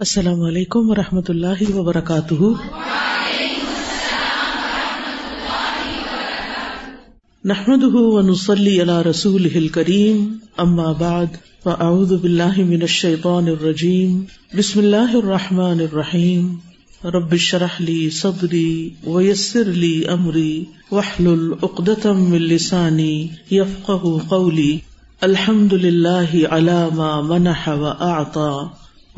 السلام علیکم و رحمۃ اللہ وبرکاتہ۔ نحمد ونسلی علی رسول کریم اما بعد، فاعوذ باللہ من الشیطان الرجیم، بسم اللہ الرحمٰن الرحیم۔ رب شرح لی صدری ویسر لی امری وحلل اقدتم من لسانی یفقہ قولی۔ الحمد للہ علی ما منح و اعطا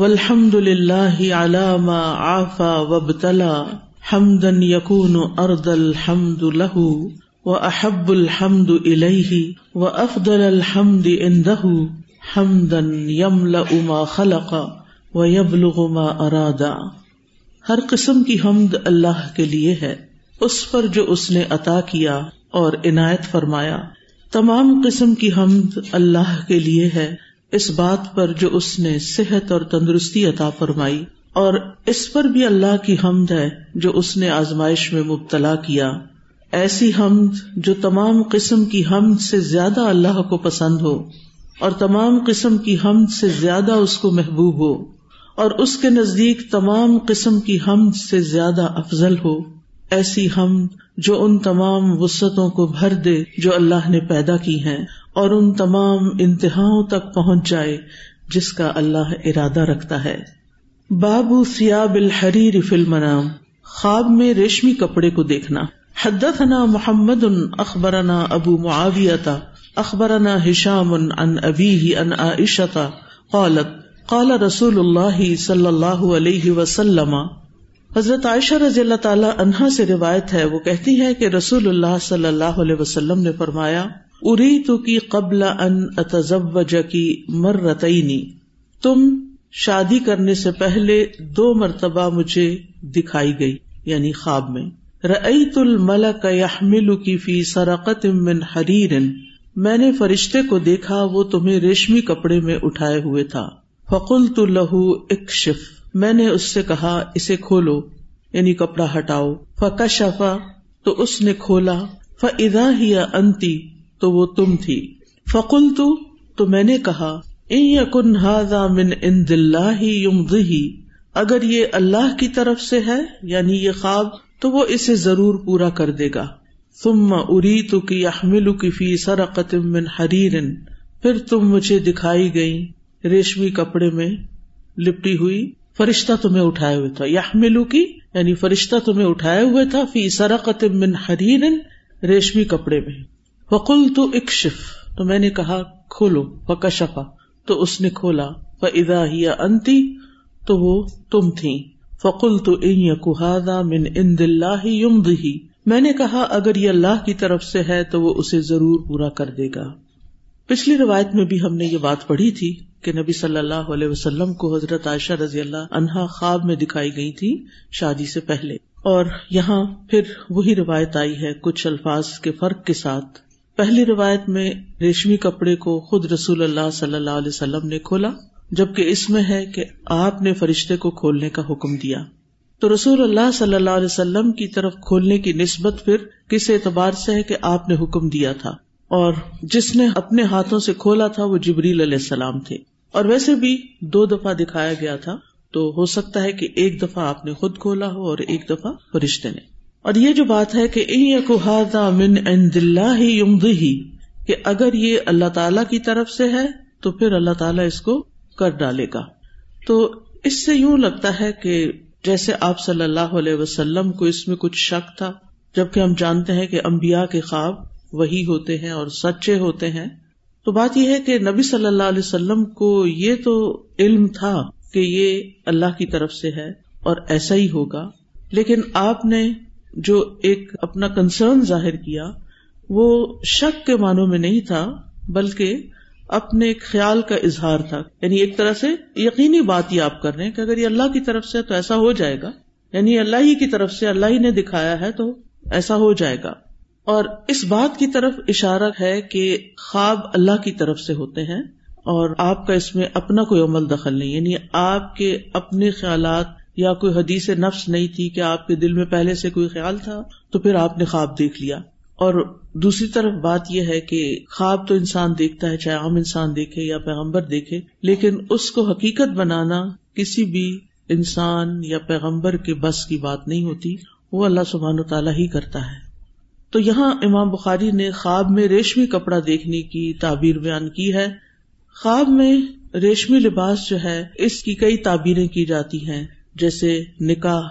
والحمد للہ علی ما عافا وابتلا حمدا یکون ارد الحمد له و احب الحمد الیہ و الحمد عنده حمدا يملأ ما خلق و ما ارادا ہر قسم کی حمد اللہ کے لیے ہے، اس پر جو اس نے عطا کیا اور عنایت فرمایا، تمام قسم کی حمد اللہ کے لیے ہے۔ اس بات پر جو اس نے صحت اور تندرستی عطا فرمائی، اور اس پر بھی اللہ کی حمد ہے جو اس نے آزمائش میں مبتلا کیا۔ ایسی حمد جو تمام قسم کی حمد سے زیادہ اللہ کو پسند ہو، اور تمام قسم کی حمد سے زیادہ اس کو محبوب ہو، اور اس کے نزدیک تمام قسم کی حمد سے زیادہ افضل ہو۔ ایسی حمد جو ان تمام وسطوں کو بھر دے جو اللہ نے پیدا کی ہیں۔ اور ان تمام انتہاؤں تک پہنچ جائے جس کا اللہ ارادہ رکھتا ہے۔ بابو سیاب الحریر فلم خواب میں ریشمی کپڑے کو دیکھنا۔ حدثنا محمد اخبرنا ابو معاویہ اخبرنا هشام عن ابيه عن عائشة قالت، قال رسول اللہ صلی اللہ علیہ وسلم۔ حضرت عائشہ رضی اللہ تعالی عنہا سے روایت ہے، وہ کہتی ہے کہ رسول اللہ صلی اللہ علیہ وسلم نے فرمایا اری تو کی قبل ان اتزوج کی مرتعینی تم شادی کرنے سے پہلے دو مرتبہ مجھے دکھائی گئی یعنی خواب میں۔ رعیت الملک یحمل کی فی سرقت من حریر۔ میں نے فرشتے کو دیکھا، وہ تمہیں ریشمی کپڑے میں اٹھائے ہوئے تھا۔ فقل تو لہو اکشف۔ میں نے اس سے کہا، اسے کھولو یعنی کپڑا ہٹاؤ۔ فکا شفا تو اس نے کھولا۔ فا ہی انتی تو وہ تم تھی۔ فقل تو تو میں نے کہا کن ہاضا من ان دلہ یم اگر یہ اللہ کی طرف سے ہے یعنی یہ خواب، تو وہ اسے ضرور پورا کر دے گا۔ ثم اری تو کی احمل کی فی سرقت من حریر۔ پھر تم مجھے دکھائی گئی ریشمی کپڑے میں لپٹی ہوئی۔ فرشتہ تمہیں اٹھائے ہوئے تھا۔ یا کی یعنی فرشتہ تمہیں اٹھائے ہوئے تھا۔ فی سرقت من حریر، ریشمی کپڑے میں۔ وقل تو اکشف، تو میں نے کہا، کھولو فکشفا تو اس نے کھولا فاذا ہی انتی تو وہ تم تھی فقل تو ان من ان دلہ یم دہی میں نے کہا، اگر یہ اللہ کی طرف سے ہے، تو وہ اسے ضرور پورا کر دے گا۔ پچھلی روایت میں بھی ہم نے یہ بات پڑھی تھی کہ نبی صلی اللہ علیہ وسلم کو حضرت عائشہ رضی اللہ عنہا خواب میں دکھائی گئی تھی شادی سے پہلے۔ اور یہاں پھر وہی روایت آئی ہے، کچھ الفاظ کے فرق کے ساتھ۔ پہلی روایت میں ریشمی کپڑے کو خود رسول اللہ صلی اللہ علیہ وسلم نے کھولا، جبکہ اس میں ہے کہ آپ نے فرشتے کو کھولنے کا حکم دیا۔ تو رسول اللہ صلی اللہ علیہ وسلم کی طرف کھولنے کی نسبت پھر کس اعتبار سے ہے کہ آپ نے حکم دیا تھا؟ اور جس نے اپنے ہاتھوں سے کھولا تھا وہ جبریل علیہ السلام تھے۔ اور ویسے بھی دو دفعہ دکھایا گیا تھا، تو ہو سکتا ہے کہ ایک دفعہ آپ نے خود کھولا ہو اور ایک دفعہ فرشتے نے۔ اور یہ جو بات ہے کہ من ہی کہ اگر یہ اللہ تعالی کی طرف سے ہے، تو پھر اللہ تعالیٰ اس کو کر ڈالے گا۔ تو اس سے یوں لگتا ہے کہ جیسے آپ صلی اللہ علیہ وسلم کو اس میں کچھ شک تھا، جبکہ ہم جانتے ہیں کہ امبیا کے خواب وہی ہوتے ہیں اور سچے ہوتے ہیں، تو بات یہ ہے کہ نبی صلی اللہ علیہ وسلم کو یہ تو علم تھا کہ یہ اللہ کی طرف سے ہے اور ایسا ہی ہوگا۔ لیکن آپ نے جو ایک اپنا کنسرن ظاہر کیا، وہ شک کے معنوں میں نہیں تھا، بلکہ اپنے ایک خیال کا اظہار تھا۔ یعنی ایک طرح سے یقینی بات یہ آپ کر رہے ہیں کہ اگر یہ اللہ کی طرف سے تو ایسا ہو جائے گا۔ یعنی اللہ ہی کی طرف سے اللہ ہی نے دکھایا ہے تو ایسا ہو جائے گا۔ اور اس بات کی طرف اشارہ ہے کہ خواب اللہ کی طرف سے ہوتے ہیں اور آپ کا اس میں اپنا کوئی عمل دخل نہیں۔ یعنی آپ کے اپنے خیالات یا کوئی حدیث نفس نہیں تھی کہ آپ کے دل میں پہلے سے کوئی خیال تھا، تو پھر آپ نے خواب دیکھ لیا۔ اور دوسری طرف بات یہ ہے کہ خواب تو انسان دیکھتا ہے، چاہے عام انسان دیکھے یا پیغمبر دیکھے لیکن اس کو حقیقت بنانا کسی بھی انسان یا پیغمبر کے بس کی بات نہیں ہوتی، وہ اللہ سبحان و تعالیٰ ہی کرتا ہے۔ تو یہاں امام بخاری نے خواب میں ریشمی کپڑا دیکھنے کی تعبیر بیان کی ہے۔ خواب میں ریشمی لباس جو ہے، اس کی کئی تعبیریں کی جاتی ہیں۔ جیسے نکاح،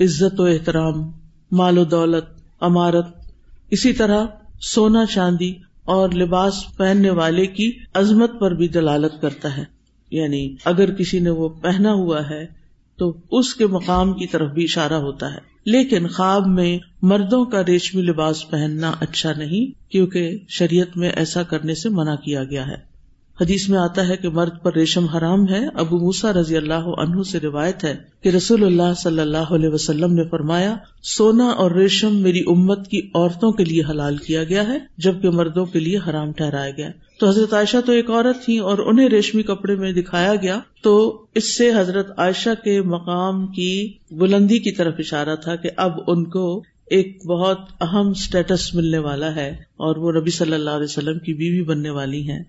عزت و احترام، مال و دولت، امارت، اسی طرح سونا چاندی اور لباس پہننے والے کی عظمت پر بھی دلالت کرتا ہے۔ یعنی اگر کسی نے وہ پہنا ہوا ہے تو اس کے مقام کی طرف بھی اشارہ ہوتا ہے۔ لیکن خواب میں مردوں کا ریشمی لباس پہننا اچھا نہیں، کیونکہ شریعت میں ایسا کرنے سے منع کیا گیا ہے۔ حدیث میں آتا ہے کہ مرد پر ریشم حرام ہے۔ ابو موسا رضی اللہ عنہ سے روایت ہے کہ رسول اللہ صلی اللہ علیہ وسلم نے فرمایا، سونا اور ریشم میری امت کی عورتوں کے لیے حلال کیا گیا ہے، جبکہ مردوں کے لیے حرام ٹھہرایا گیا تو حضرت عائشہ تو ایک عورت تھی اور انہیں ریشمی کپڑے میں دکھایا گیا۔ تو اس سے حضرت عائشہ کے مقام کی بلندی کی طرف اشارہ تھا کہ اب ان کو ایک بہت اہم اسٹیٹس ملنے والا ہے اور وہ نبی صلی اللہ علیہ وسلم کی بیوی بننے والی ہیں۔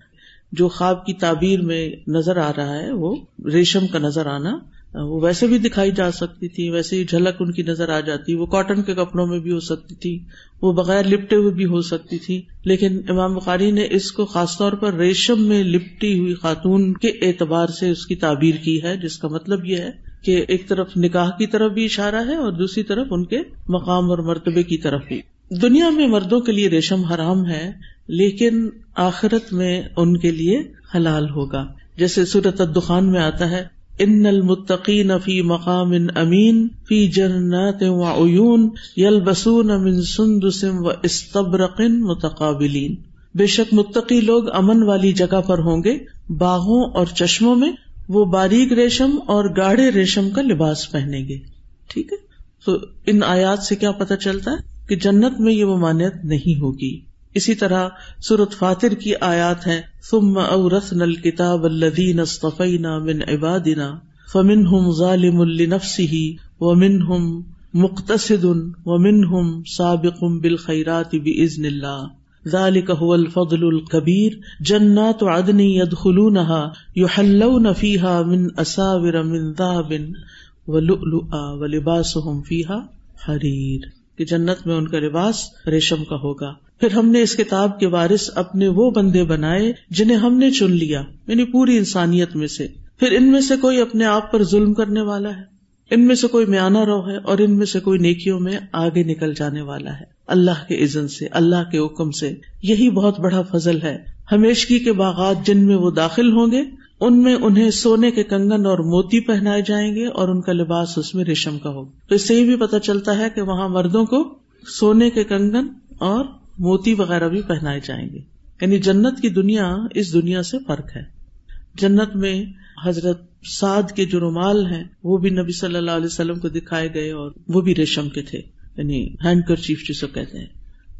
جو خواب کی تعبیر میں نظر آ رہا ہے، وہ ریشم کا نظر آنا، وہ ویسے بھی دکھائی جا سکتی تھی، ویسے ہی جھلک ان کی نظر آ جاتی، وہ کاٹن کے کپڑوں میں بھی ہو سکتی تھی، وہ بغیر لپٹے ہوئے بھی ہو سکتی تھی، لیکن امام بخاری نے اس کو خاص طور پر ریشم میں لپٹی ہوئی خاتون کے اعتبار سے اس کی تعبیر کی ہے، جس کا مطلب یہ ہے کہ ایک طرف نکاح کی طرف بھی اشارہ ہے اور دوسری طرف ان کے مقام اور مرتبے کی طرف بھی۔ دنیا میں مردوں کے لیے ریشم حرام ہے لیکن آخرت میں ان کے لیے حلال ہوگا۔ جیسے صورت الدخان میں آتا ہے، ان المتقین فی مقام امین، فی جنات و عیون یلبسون من سندس و استبرق متقابلین. بے شک متقی لوگ امن والی جگہ پر ہوں گے، باغوں اور چشموں میں وہ باریک ریشم اور گاڑے ریشم کا لباس پہنیں گے۔ ٹھیک ہے؟ تو ان آیات سے کیا پتا چلتا ہے کہ جنت میں یہ ممانعت نہیں ہوگی۔ اسی طرح سورت فاتر کی آیات ہے ثم اورثنا الكتاب الذين اصطفينا من عبادنا، فمنهم ظالم لنفسه، ومنهم مقتصد، ومنهم سابق بالخيرات باذن الله. ذلك هو الفضل الكبير. جنات عدن يدخلونها، يحلون فيها من اساور من ذهب ولؤلؤا ولباسهم فيها حرير. کہ جنت میں ان کا لباس ریشم کا ہوگا۔ پھر ہم نے اس کتاب کے وارث اپنے وہ بندے بنائے جنہیں ہم نے چن لیا یعنی پوری انسانیت میں سے۔ پھر ان میں سے کوئی اپنے آپ پر ظلم کرنے والا ہے؟ ان میں سے کوئی میانہ رو ہے اور ان میں سے کوئی نیکیوں میں آگے نکل جانے والا ہے؟ اللہ کے عزن سے، اللہ کے حکم سے۔ یہی بہت بڑا فضل ہے۔ ہمیشگی کے باغات جن میں وہ داخل ہوں گے، ان میں انہیں سونے کے کنگن اور موتی پہنائے جائیں گے اور ان کا لباس اس میں ریشم کا ہوگا تو اس سے یہ بھی پتا چلتا ہے کہ وہاں مردوں کو سونے کے کنگن اور موتی وغیرہ بھی پہنائے جائیں گے۔ یعنی جنت کی دنیا اس دنیا سے فرق ہے۔ جنت میں حضرت سعد کے جو رومال ہیں، وہ بھی نبی صلی اللہ علیہ وسلم کو دکھائے گئے اور وہ بھی ریشم کے تھے۔ یعنی ہینڈ کر چیف جسے کہتے ہیں۔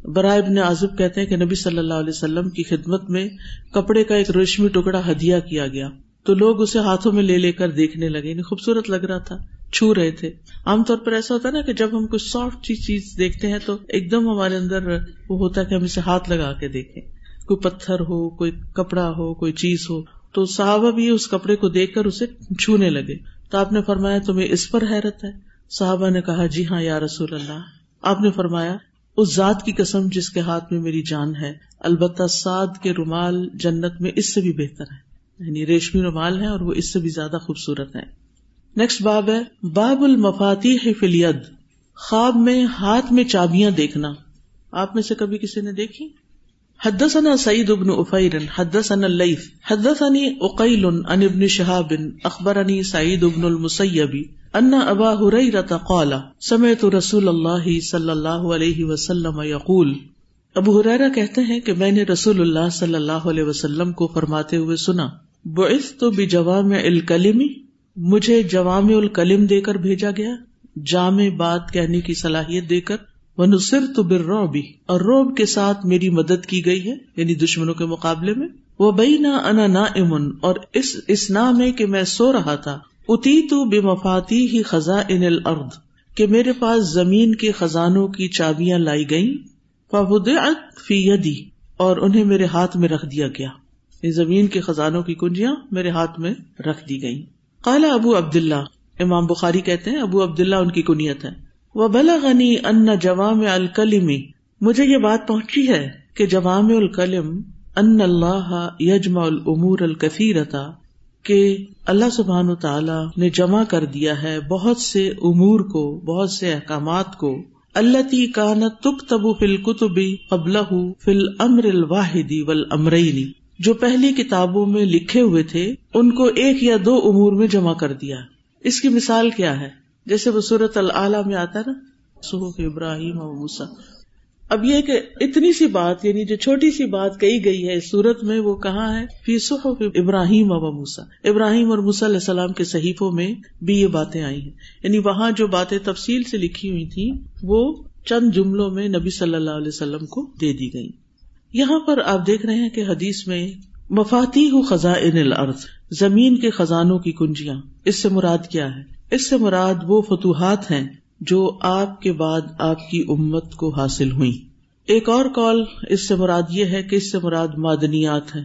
برائے ابن عازب کہتے ہیں کہ نبی صلی اللہ علیہ وسلم کی خدمت میں کپڑے کا ایک ریشمی ٹکڑا ہدیہ کیا گیا۔ تو لوگ اسے ہاتھوں میں لے لے کر دیکھنے لگے۔ یعنی خوبصورت لگ رہا تھا۔ چھو رہے تھے۔ عام طور پر ایسا ہوتا ہے نا کہ جب ہم کچھ سافٹ چیز دیکھتے ہیں تو ایک دم ہمارے اندر وہ ہوتا ہے کہ ہم اسے ہاتھ لگا کے دیکھیں۔ کوئی پتھر ہو، کوئی کپڑا ہو، کوئی چیز ہو۔ تو صحابہ بھی اس کپڑے کو دیکھ کر اسے چھونے لگے۔ تو آپ نے فرمایا، تمہیں اس پر حیرت ہے؟ صحابہ نے کہا جی ہاں یا رسول اللہ۔ آپ نے فرمایا، اس ذات کی قسم جس کے ہاتھ میں میری جان ہے، البتہ سعد کے رومال جنت میں اس سے بھی بہتر ہے۔ یعنی ریشمی رومال ہے اور وہ اس سے بھی زیادہ خوبصورت ہے۔ نیکسٹ باب ہے باب المفاتی فلید خواب میں ہاتھ میں چابیاں دیکھنا۔ آپ میں سے کبھی کسی نے دیکھی؟ حدثنا سعید ابن افیر حدثنا اللیف حدثنی اقیل ان ابن شہاب، اخبرنی سعید ابن المسیبی ان ابا ہریرہ قال، سمعت رسول اللہ صلی اللہ علیہ وسلم یقول۔ ابو ہریرہ کہتے ہیں کہ میں نے رسول اللہ صلی اللہ علیہ وسلم کو فرماتے ہوئے سنا، بعثت بجوامع الکلم مجھے جوام الکلم دے کر بھیجا گیا، جامع بات کہنے کی صلاحیت دے کر۔ وہ نصر تو بر روبی اور روب کے ساتھ میری مدد کی گئی ہے یعنی دشمنوں کے مقابلے میں۔ وہ بئی نہ انا نا امن اور اس اسنا میں کہ میں سو رہا تھا۔ اتی تو بے مفاتی ہی خزاں ان الارض کہ میرے پاس زمین کے خزانوں کی چابیاں لائی گئی فودعت فی یدی اور انہیں میرے ہاتھ میں رکھ دیا گیا۔ یعنی زمین کے خزانوں کی کنجیاں میرے ہاتھ میں رکھ دی گئی کالا ابو عبد اللہ امام بخاری کہتے ہیں، ابو عبداللہ ان کی کنیت ہے۔ وہ بلا غنی ان جوام الکلمی مجھے یہ بات پہنچی ہے کہ جوام الکلم ان اللہ یجما العمور الکثیرتا کہ اللہ سبحان تعالی نے جمع کر دیا ہے بہت سے امور کو، بہت سے احکامات کو۔ اللہ تی کانت تک تبو فل کتبی قبل فل امر الواحدی ول امرینی جو پہلی کتابوں میں لکھے ہوئے تھے، ان کو ایک یا دو امور میں جمع کر دیا۔ اس کی مثال کیا ہے؟ جیسے وہ صورت العلیٰ میں آتا ہے نا سہوف ابراہیم اور موسا اب یہ کہ اتنی سی بات یعنی جو چھوٹی سی بات کہی گئی ہے سورت میں، وہ کہاں ہے؟ فی صحف ابراہیم ابا موسا ابراہیم اور موسا علیہ السلام کے صحیفوں میں بھی یہ باتیں آئی ہیں۔ یعنی وہاں جو باتیں تفصیل سے لکھی ہوئی تھی وہ چند جملوں میں نبی صلی اللہ علیہ وسلم کو دے دی گئی یہاں پر آپ دیکھ رہے ہیں کہ حدیث میں مفاتی ہو خزاں زمین کے خزانوں کی کنجیاں، اس سے مراد کیا ہے؟ اس سے مراد وہ فتوحات ہیں جو آپ کے بعد آپ کی امت کو حاصل ہوئی ایک اور کال اس سے مراد یہ ہے کہ اس سے مراد معدنیات ہے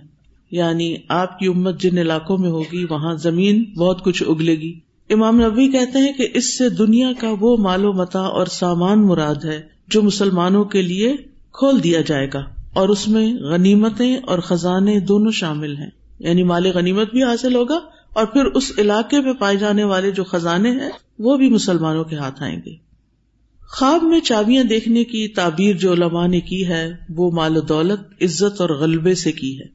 یعنی آپ کی امت جن علاقوں میں ہوگی، وہاں زمین بہت کچھ اگلے گی امام نبی کہتے ہیں کہ اس سے دنیا کا وہ مال و متا اور سامان مراد ہے جو مسلمانوں کے لیے کھول دیا جائے گا۔ اور اس میں غنیمتیں اور خزانے دونوں شامل ہیں۔ یعنی مال غنیمت بھی حاصل ہوگا اور پھر اس علاقے میں پائے جانے والے جو خزانے ہیں، وہ بھی مسلمانوں کے ہاتھ آئیں گے۔ خواب میں چابیاں دیکھنے کی تعبیر جو علماء نے کی ہے، وہ مال و دولت، عزت اور غلبے سے کی ہے۔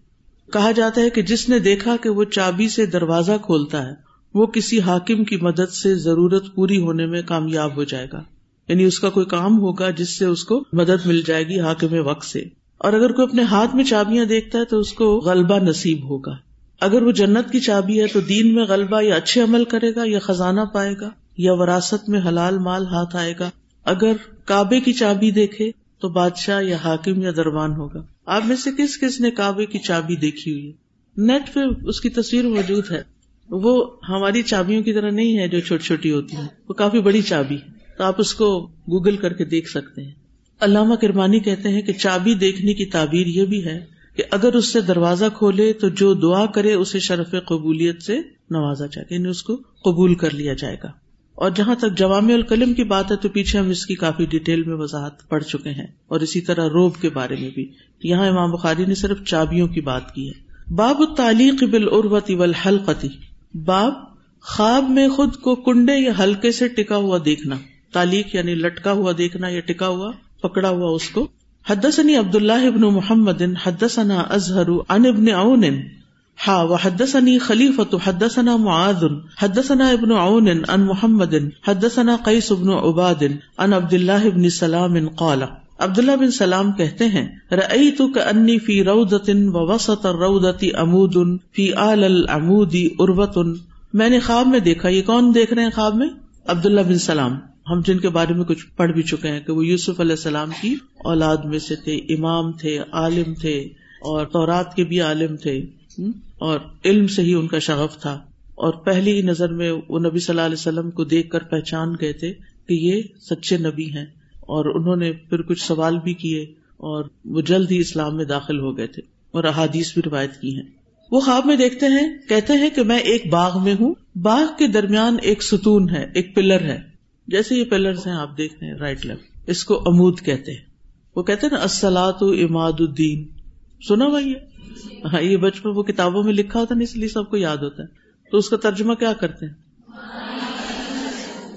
کہا جاتا ہے کہ جس نے دیکھا کہ وہ چابی سے دروازہ کھولتا ہے، وہ کسی حاکم کی مدد سے ضرورت پوری ہونے میں کامیاب ہو جائے گا۔ یعنی اس کا کوئی کام ہوگا جس سے اس کو مدد مل جائے گی حاکم وقت سے۔ اور اگر کوئی اپنے ہاتھ میں چابیاں دیکھتا ہے تو اس کو غلبہ نصیب ہوگا۔ اگر وہ جنت کی چابی ہے تو دین میں غلبہ یا اچھے عمل کرے گا یا خزانہ پائے گا یا وراثت میں حلال مال ہاتھ آئے گا۔ اگر کعبے کی چابی دیکھے تو بادشاہ یا حاکم یا دربان ہوگا۔ آپ میں سے کس کس نے کعبے کی چابی دیکھی ہوئی نیٹ پہ اس کی تصویر موجود ہے۔ وہ ہماری چابیوں کی طرح نہیں ہے جو چھوٹی چھوٹی ہوتی ہیں۔ وہ کافی بڑی چابی ہے۔ تو آپ اس کو گوگل کر کے دیکھ سکتے ہیں۔ علامہ کرمانی کہتے ہیں کہ چابی دیکھنے کی تعبیر یہ بھی ہے کہ اگر اس سے دروازہ کھولے تو جو دعا کرے اسے شرف قبولیت سے نوازا جائے گا یعنی اس کو قبول کر لیا جائے گا۔ اور جہاں تک جوام القلم کی بات ہے تو پیچھے ہم اس کی کافی ڈیٹیل میں وضاحت پڑ چکے ہیں اور اسی طرح روب کے بارے میں بھی۔ یہاں امام بخاری نے صرف چابیوں کی بات کی ہے۔ باب تعلیق بال اروتی والحلقتی باب خواب میں خود کو کنڈے یا ہلکے سے ٹکا ہوا دیکھنا۔ تعلیق یعنی لٹکا ہوا دیکھنا یا ٹکا ہوا پکڑا ہوا اس کو۔ حدثني عبد الله بن محمد، حدثنا ازهر عن ابن عون حا وحدثني خليفة حدثنا معاذ، حدثنا ابن عون عن محمد، حدثنا قيس بن عباد عن عبد الله بن سلام قال۔ عبد الله بن سلام کہتے ہیں رأيت كأني في روضة ووسط الروضة عمود في آل العمود عروة میں نے خواب میں دیکھا، یہ کون دیکھ رہے ہیں خواب میں؟ عبداللہ بن سلام۔ ہم جن کے بارے میں کچھ پڑھ بھی چکے ہیں کہ وہ یوسف علیہ السلام کی اولاد میں سے تھے، امام تھے، عالم تھے اور تورات کے بھی عالم تھے اور علم سے ہی ان کا شغف تھا۔ اور پہلی نظر میں وہ نبی صلی اللہ علیہ وسلم کو دیکھ کر پہچان گئے تھے کہ یہ سچے نبی ہیں۔ اور انہوں نے پھر کچھ سوال بھی کیے اور وہ جلد ہی اسلام میں داخل ہو گئے تھے اور احادیث بھی روایت کی ہیں۔ وہ خواب میں دیکھتے ہیں، کہتے ہیں کہ میں ایک باغ میں ہوں۔ باغ کے درمیان ایک ستون ہے، ایک پلر ہے۔ جیسے یہ پلرس ہیں، آپ دیکھ رہے ہیں رائٹ لیفٹ اس کو امود کہتے ہیں۔ وہ کہتے ہیں نا اسلاط اماد الدین۔ سنا بھائی ہاں یہ بچپن وہ کتابوں میں لکھا ہوتا ہے اس لیے سب کو یاد ہوتا ہے۔ تو اس کا ترجمہ کیا کرتے ہیں؟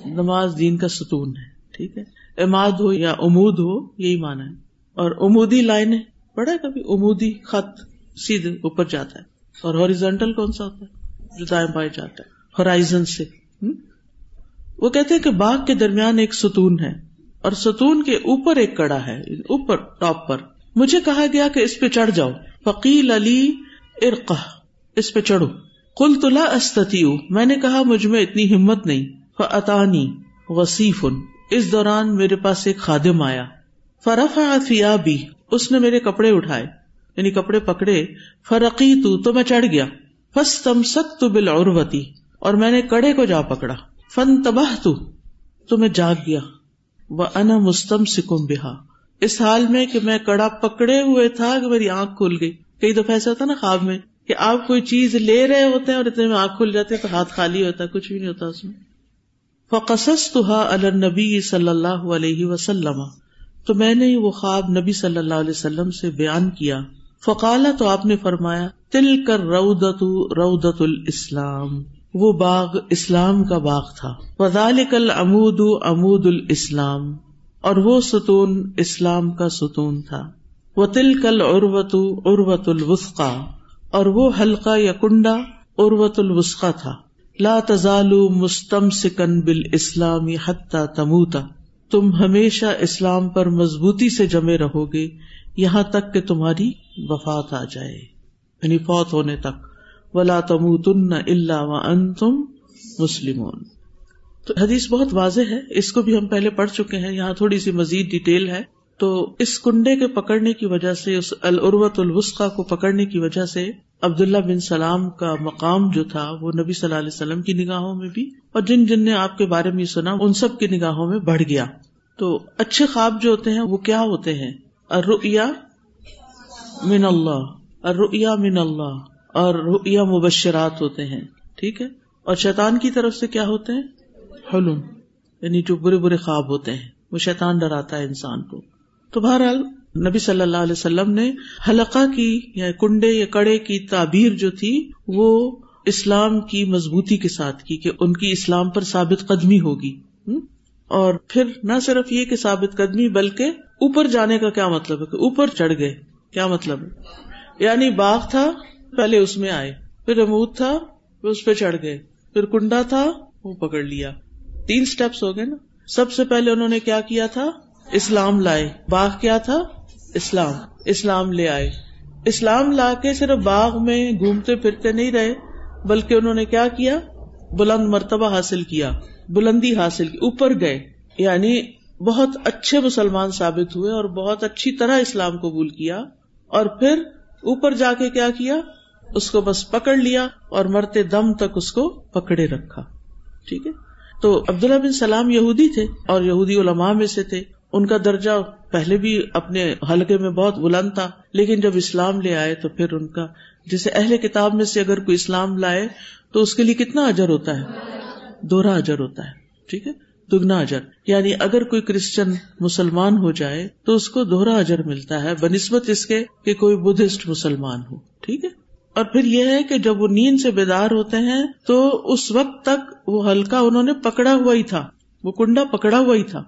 نماز دین کا ستون ہے، ٹھیک ہے۔ اماد ہو یا امود ہو، یہی مانا ہے۔ اور امودی لائن پڑھا ہے کبھی؟ امودی خط سیدھے اوپر جاتا ہے۔ اور ہاریزونٹل کون سا ہوتا ہے؟ جو دائیں بائیں جاتا ہے۔ ہورائزن سے۔ وہ کہتے ہیں کہ باغ کے درمیان ایک ستون ہے اور ستون کے اوپر ایک کڑا ہے، اوپر، ٹاپ پر۔ مجھے کہا گیا کہ اس پہ چڑھ جاؤ۔ فقیل علی ارقہ، اس پہ چڑھو۔ کل تلا استتی میں نے کہا مجھ میں اتنی ہمت نہیں۔ فطانی وسیف اس دوران میرے پاس ایک خادم آیا۔ فرف بھی اس نے میرے کپڑے اٹھائے۔ یعنی کپڑے پکڑے۔ فرقی تو میں چڑھ گیا۔ فس تم سک تو بل اور میں نے کڑے کو جا پکڑا۔ فن تباہ تو میں جاگ گیا۔ وہ انا مستم سکم بہا اس حال میں کہ میں کڑا پکڑے ہوئے تھا کہ میری آنکھ کھل گئی۔ کئی دفعہ ایسا ہوتا نا خواب میں کہ آپ کوئی چیز لے رہے ہوتے ہیں اور اتنے میں آنکھ کھل جاتے تو ہاتھ خالی ہوتا ہے، کچھ بھی نہیں ہوتا اس میں۔ فقص تو النبی صلی اللہ علیہ وسلم۔ تو میں نے وہ خواب نبی صلی اللہ علیہ وسلم سے بیان کیا۔ فقالا تو آپ نے فرمایا تل کر رودت رودت الاسلام وہ باغ اسلام کا باغ تھا۔ وزال کل امود امود الاسلام، اور وہ ستون اسلام کا ستون تھا۔ وہ تل کل اروت اروت الوسقا اور وہ حلقہ یا کنڈا اروت الوسقا تھا۔ لا تزال مستم سکن بال اسلامی حتہ تموتا تم ہمیشہ اسلام پر مضبوطی سے جمے رہو گے، یہاں تک کہ تمہاری وفات آ جائے۔ یعنی فوت ہونے تک۔ ولا تم تن اللہ و ان تم مسلم تو حدیث بہت واضح ہے، اس کو بھی ہم پہلے پڑھ چکے ہیں، یہاں تھوڑی سی مزید ڈیٹیل ہے۔ تو اس کنڈے کے پکڑنے کی وجہ سے، اس العروت الوسقا کو پکڑنے کی وجہ سے عبداللہ بن سلام کا مقام جو تھا، وہ نبی صلی اللہ علیہ وسلم کی نگاہوں میں بھی، اور جن جن نے آپ کے بارے میں سنا، ان سب کی نگاہوں میں بڑھ گیا۔ تو اچھے خواب جو ہوتے ہیں، وہ کیا ہوتے ہیں؟ اریا من اللہ۔ اریا من اللہ۔ اور رؤیا مبشرات ہوتے ہیں، ٹھیک ہے؟ اور شیطان کی طرف سے کیا ہوتے ہیں؟ حلم یعنی جو برے برے خواب ہوتے ہیں۔ وہ شیطان ڈراتا ہے انسان کو۔ تو بہرحال نبی صلی اللہ علیہ وسلم نے حلقہ کی یا کنڈے یا کڑے کی تعبیر جو تھی، وہ اسلام کی مضبوطی کے ساتھ کی کہ ان کی اسلام پر ثابت قدمی ہوگی۔ اور پھر نہ صرف یہ کہ ثابت قدمی، بلکہ اوپر جانے کا کیا مطلب ہے؟ کہ اوپر چڑھ گئے۔ کیا مطلب ہے؟ یعنی باغ تھا پہلے اس میں آئے۔ پھر امود تھا، پھر اس پہ چڑھ گئے۔ پھر کنڈا تھا، وہ پکڑ لیا۔ تین اسٹیپس ہو گئے نا۔ سب سے پہلے انہوں نے کیا کیا تھا؟ اسلام لائے۔ باغ کیا تھا؟ اسلام۔ اسلام لے آئے۔ اسلام لا کے صرف باغ میں گھومتے پھرتے نہیں رہے، بلکہ انہوں نے کیا کیا؟ بلند مرتبہ حاصل کیا۔ بلندی حاصل کی۔ اوپر گئے۔ یعنی بہت اچھے مسلمان ثابت ہوئے اور بہت اچھی طرح اسلام قبول کیا۔ اور پھر اوپر جا کے کیا کیا؟ اس کو بس پکڑ لیا اور مرتے دم تک اس کو پکڑے رکھا۔ ٹھیک ہے؟ تو عبداللہ بن سلام یہودی تھے اور یہودی علماء میں سے تھے۔ ان کا درجہ پہلے بھی اپنے حلقے میں بہت بلند تھا، لیکن جب اسلام لے آئے تو پھر ان کا، جیسے اہل کتاب میں سے اگر کوئی اسلام لائے تو اس کے لیے کتنا اجر ہوتا ہے؟ دوہرا اجر ہوتا ہے۔ ٹھیک ہے؟ دگنا اجر۔ یعنی اگر کوئی کرسچن مسلمان ہو جائے تو اس کو دوہرا اجر ملتا ہے، بنسبت اس کے کہ کوئی بدھسٹ مسلمان ہو۔ ٹھیک ہے؟ اور پھر یہ ہے کہ جب وہ نیند سے بیدار ہوتے ہیں تو اس وقت تک وہ ہلکا انہوں نے پکڑا ہوا ہی تھا، وہ کنڈا پکڑا ہوا ہی تھا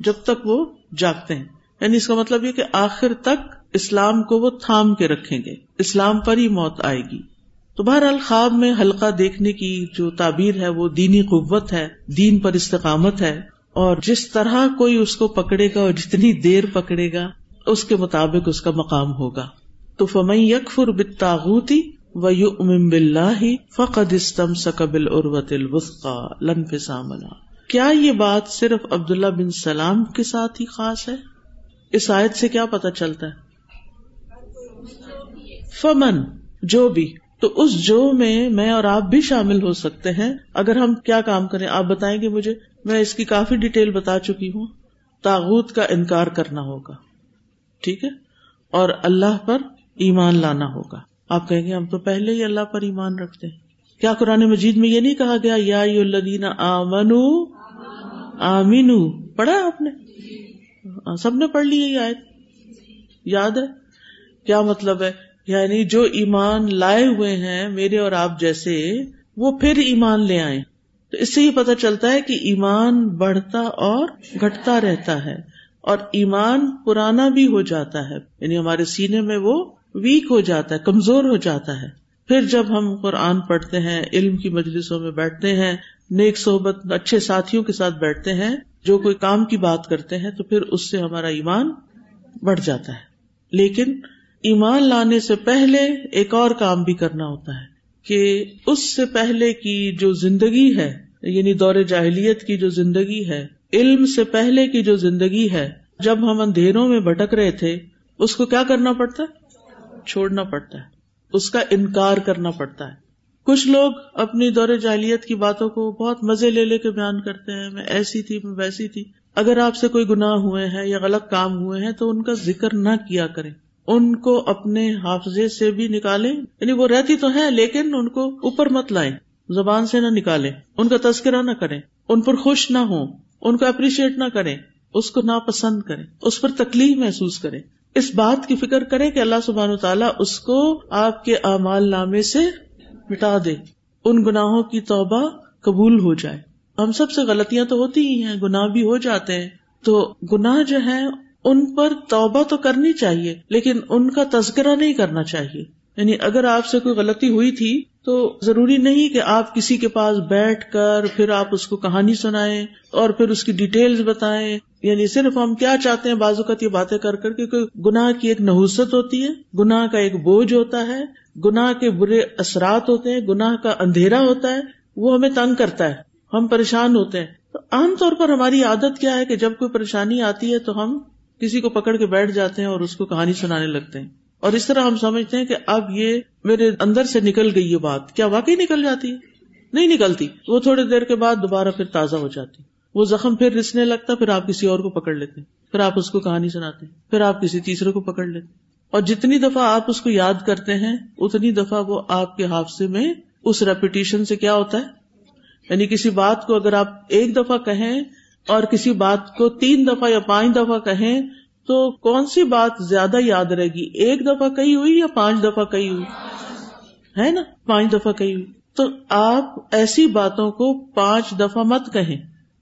جب تک وہ جاگتے ہیں۔ یعنی اس کا مطلب یہ کہ آخر تک اسلام کو وہ تھام کے رکھیں گے، اسلام پر ہی موت آئے گی۔ تو بہر الخواب میں حلقہ دیکھنے کی جو تعبیر ہے وہ دینی قوت ہے، دین پر استقامت ہے۔ اور جس طرح کوئی اس کو پکڑے گا اور جتنی دیر پکڑے گا، اس کے مطابق اس کا مقام ہوگا۔ تو فمئی یکفر بتاغوتی و یو ام فقد استم سکبل اروت الوسقا لن کیا یہ بات صرف عبداللہ بن سلام کے ساتھ ہی خاص ہے؟ اس آیت سے کیا پتا چلتا ہے؟ فمن، جو بھی۔ تو اس جو میں میں اور آپ بھی شامل ہو سکتے ہیں۔ اگر ہم کیا کام کریں، آپ بتائیں گے مجھے، میں اس کی کافی ڈیٹیل بتا چکی ہوں۔ تاغت کا انکار کرنا ہوگا۔ ٹھیک ہے؟ اور اللہ پر ایمان لانا ہوگا۔ آپ کہیں گے، ہم تو پہلے ہی اللہ پر ایمان رکھتے ہیں۔ کیا قرآن مجید میں یہ نہیں کہا گیا، یا الدین آمنو آمین پڑھا آپ نے؟ ہاں، سب نے پڑھ لی یہ یاد ہے؟ کیا مطلب ہے؟ یعنی جو ایمان لائے ہوئے ہیں میرے اور آپ جیسے، وہ پھر ایمان لے آئے تو اس سے یہ پتا چلتا ہے کہ ایمان بڑھتا اور گھٹتا رہتا ہے اور ایمان پرانا بھی ہو جاتا ہے۔ یعنی ہمارے سینے میں وہ ویک ہو جاتا ہے، کمزور ہو جاتا ہے۔ پھر جب ہم قرآن پڑھتے ہیں، علم کی مجلسوں میں بیٹھتے ہیں، نیک صحبت، اچھے ساتھیوں کے ساتھ بیٹھتے ہیں، جو کوئی کام کی بات کرتے ہیں، تو پھر اس سے ہمارا ایمان بڑھ جاتا ہے۔ لیکن ایمان لانے سے پہلے ایک اور کام بھی کرنا ہوتا ہے کہ اس سے پہلے کی جو زندگی ہے یعنی دور جاہلیت کی جو زندگی ہے، علم سے پہلے کی جو زندگی ہے، جب ہم اندھیروں میں بھٹک رہے تھے، اس کو کیا کرنا پڑتا؟ ہے چھوڑنا پڑتا ہے، اس کا انکار کرنا پڑتا ہے۔ کچھ لوگ اپنی دور جاہلیت کی باتوں کو بہت مزے لے لے کے بیان کرتے ہیں، میں ایسی تھی، میں ویسی تھی۔ اگر آپ سے کوئی گناہ ہوئے ہیں یا غلط کام ہوئے ہیں تو ان کا ذکر نہ کیا کریں۔ ان کو اپنے حافظے سے بھی نکالیں یعنی وہ رہتی تو ہے لیکن ان کو اوپر مت لائیں۔ زبان سے نہ نکالیں، ان کا تذکرہ نہ کریں، ان پر خوش نہ ہوں، ان کو اپریشیٹ نہ کریں، اس کو ناپسند کریں، اس پر تکلیف محسوس کریں۔ اس بات کی فکر کرے کہ اللہ سبحان تعالیٰ اس کو آپ کے اعمال نامے سے مٹا دے، ان گناہوں کی توبہ قبول ہو جائے۔ ہم سب سے غلطیاں تو ہوتی ہی ہیں، گناہ بھی ہو جاتے ہیں۔ تو گناہ جو ہیں، ان پر توبہ تو کرنی چاہیے، لیکن ان کا تذکرہ نہیں کرنا چاہیے۔ یعنی اگر آپ سے کوئی غلطی ہوئی تھی تو ضروری نہیں کہ آپ کسی کے پاس بیٹھ کر پھر آپ اس کو کہانی سنائیں اور پھر اس کی ڈیٹیلز بتائیں۔ یعنی صرف ہم کیا چاہتے ہیں بازو کا یہ باتیں کر کر کیونکہ گناہ کی ایک نحوست ہوتی ہے، گناہ کا ایک بوجھ ہوتا ہے، گناہ کے برے اثرات ہوتے ہیں، گناہ کا اندھیرا ہوتا ہے، وہ ہمیں تنگ کرتا ہے، ہم پریشان ہوتے ہیں۔ تو عام طور پر ہماری عادت کیا ہے کہ جب کوئی پریشانی آتی ہے تو ہم کسی کو پکڑ کے بیٹھ جاتے ہیں اور اس کو کہانی سنانے لگتے ہیں۔ اور اس طرح ہم سمجھتے ہیں کہ اب یہ میرے اندر سے نکل گئی یہ بات، کیا واقعی نکل جاتی؟ ہے نہیں نکلتی۔ وہ تھوڑی دیر کے بعد دوبارہ پھر تازہ ہو جاتی۔ وہ زخم پھر رسنے لگتا، پھر آپ کسی اور کو پکڑ لیتے۔ پھر آپ اس کو کہانی سناتے۔ پھر آپ کسی تیسرے کو پکڑ لیتے۔ اور جتنی دفعہ آپ اس کو یاد کرتے ہیں، اتنی دفعہ وہ آپ کے حادثے میں اس ریپیٹیشن سے کیا ہوتا ہے؟ یعنی کسی بات کو اگر آپ ایک دفعہ کہیں اور کسی بات کو تین دفعہ یا پانچ دفعہ کہیں تو کون سی بات زیادہ یاد رہے گی؟ ایک دفعہ کہی ہوئی یا پانچ دفعہ کہی ہوئی؟ ہے نا؟ پانچ دفعہ کہی ہوئی۔ تو آپ ایسی باتوں کو پانچ دفعہ مت کہیں۔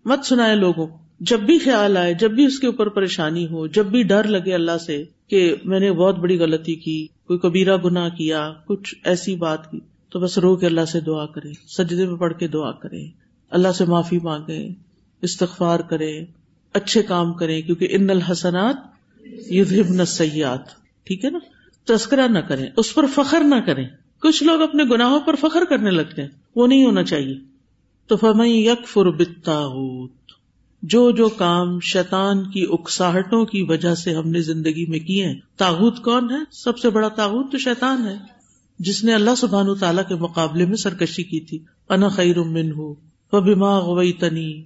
مت سنائے لوگوں۔ جب بھی خیال آئے، جب بھی اس کے اوپر پریشانی ہو، جب بھی ڈر لگے اللہ سے کہ میں نے بہت بڑی غلطی کی، کوئی کبیرہ گنا کیا، کچھ ایسی بات کی، تو بس رو کے اللہ سے دعا کرے سجدے میں پڑھ کے دعا کرے اللہ سے معافی مانگے استغفار کرے اچھے کام کرے کیونکہ ان الحسنات یہ سیات ٹھیک ہے نا؟ تذکرہ نہ کریں، اس پر فخر نہ کریں۔ کچھ لوگ اپنے گناہوں پر فخر کرنے لگتے ہیں، وہ نہیں ہونا چاہیے۔ تو فمئی یک فر جو جو کام شیطان کی اکساہٹوں کی وجہ سے ہم نے زندگی میں کیے ہیں تاغت کون ہے؟ سب سے بڑا تاغت تو شیطان ہے۔ جس نے اللہ سبحان تعالیٰ کے مقابلے میں سرکشی کی تھی۔ انا خیر من ہو بیما غوئی تنی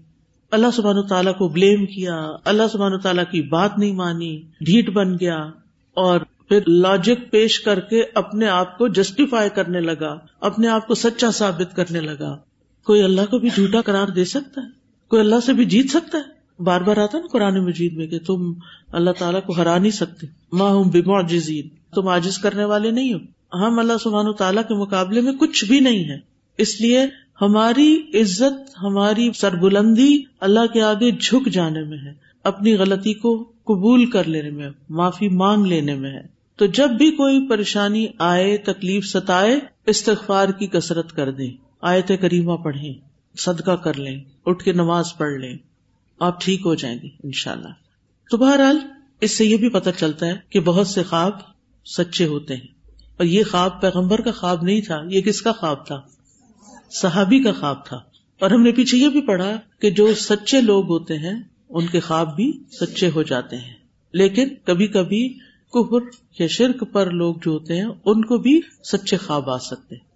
اللہ سبحان تعالیٰ کو بلیم کیا، اللہ سبحان تعالیٰ کی بات نہیں مانی، ڈھیٹ بن گیا اور پھر لاجک پیش کر کے اپنے آپ کو جسٹیفائی کرنے لگا، اپنے آپ کو سچا ثابت کرنے لگا۔ کوئی اللہ کو بھی جھوٹا قرار دے سکتا ہے؟ کوئی اللہ سے بھی جیت سکتا ہے؟ بار بار آتا نا قرآن مجید میں کہ تم اللہ تعالیٰ کو ہرا نہیں سکتے۔ ماں ہوں بگو جزید تم آجز کرنے والے نہیں ہو۔ ہم اللہ سبحان تعالیٰ کے مقابلے میں کچھ بھی نہیں ہے اس لیے ہماری عزت، ہماری سربلندی اللہ کے آگے جھک جانے میں ہے، اپنی غلطی کو قبول کر لینے میں، معافی مانگ لینے میں ہے۔ تو جب بھی کوئی پریشانی آئے، تکلیف ستائے، استغفار کی کسرت کر دیں۔ آیت کریمہ پڑھیں، صدقہ کر لیں، اٹھ کے نماز پڑھ لیں۔ آپ ٹھیک ہو جائیں گے ان شاء اللہ تو بہرحال، اس سے یہ بھی پتہ چلتا ہے کہ بہت سے خواب سچے ہوتے ہیں۔ اور یہ خواب پیغمبر کا خواب نہیں تھا، یہ کس کا خواب تھا؟ صحابی کا خواب تھا۔ اور ہم نے پیچھے یہ بھی پڑھا کہ جو سچے لوگ ہوتے ہیں، ان کے خواب بھی سچے ہو جاتے ہیں۔ لیکن کبھی کبھی کفر یا شرک پر لوگ جو ہوتے ہیں، ان کو بھی سچے خواب آ سکتے ہیں۔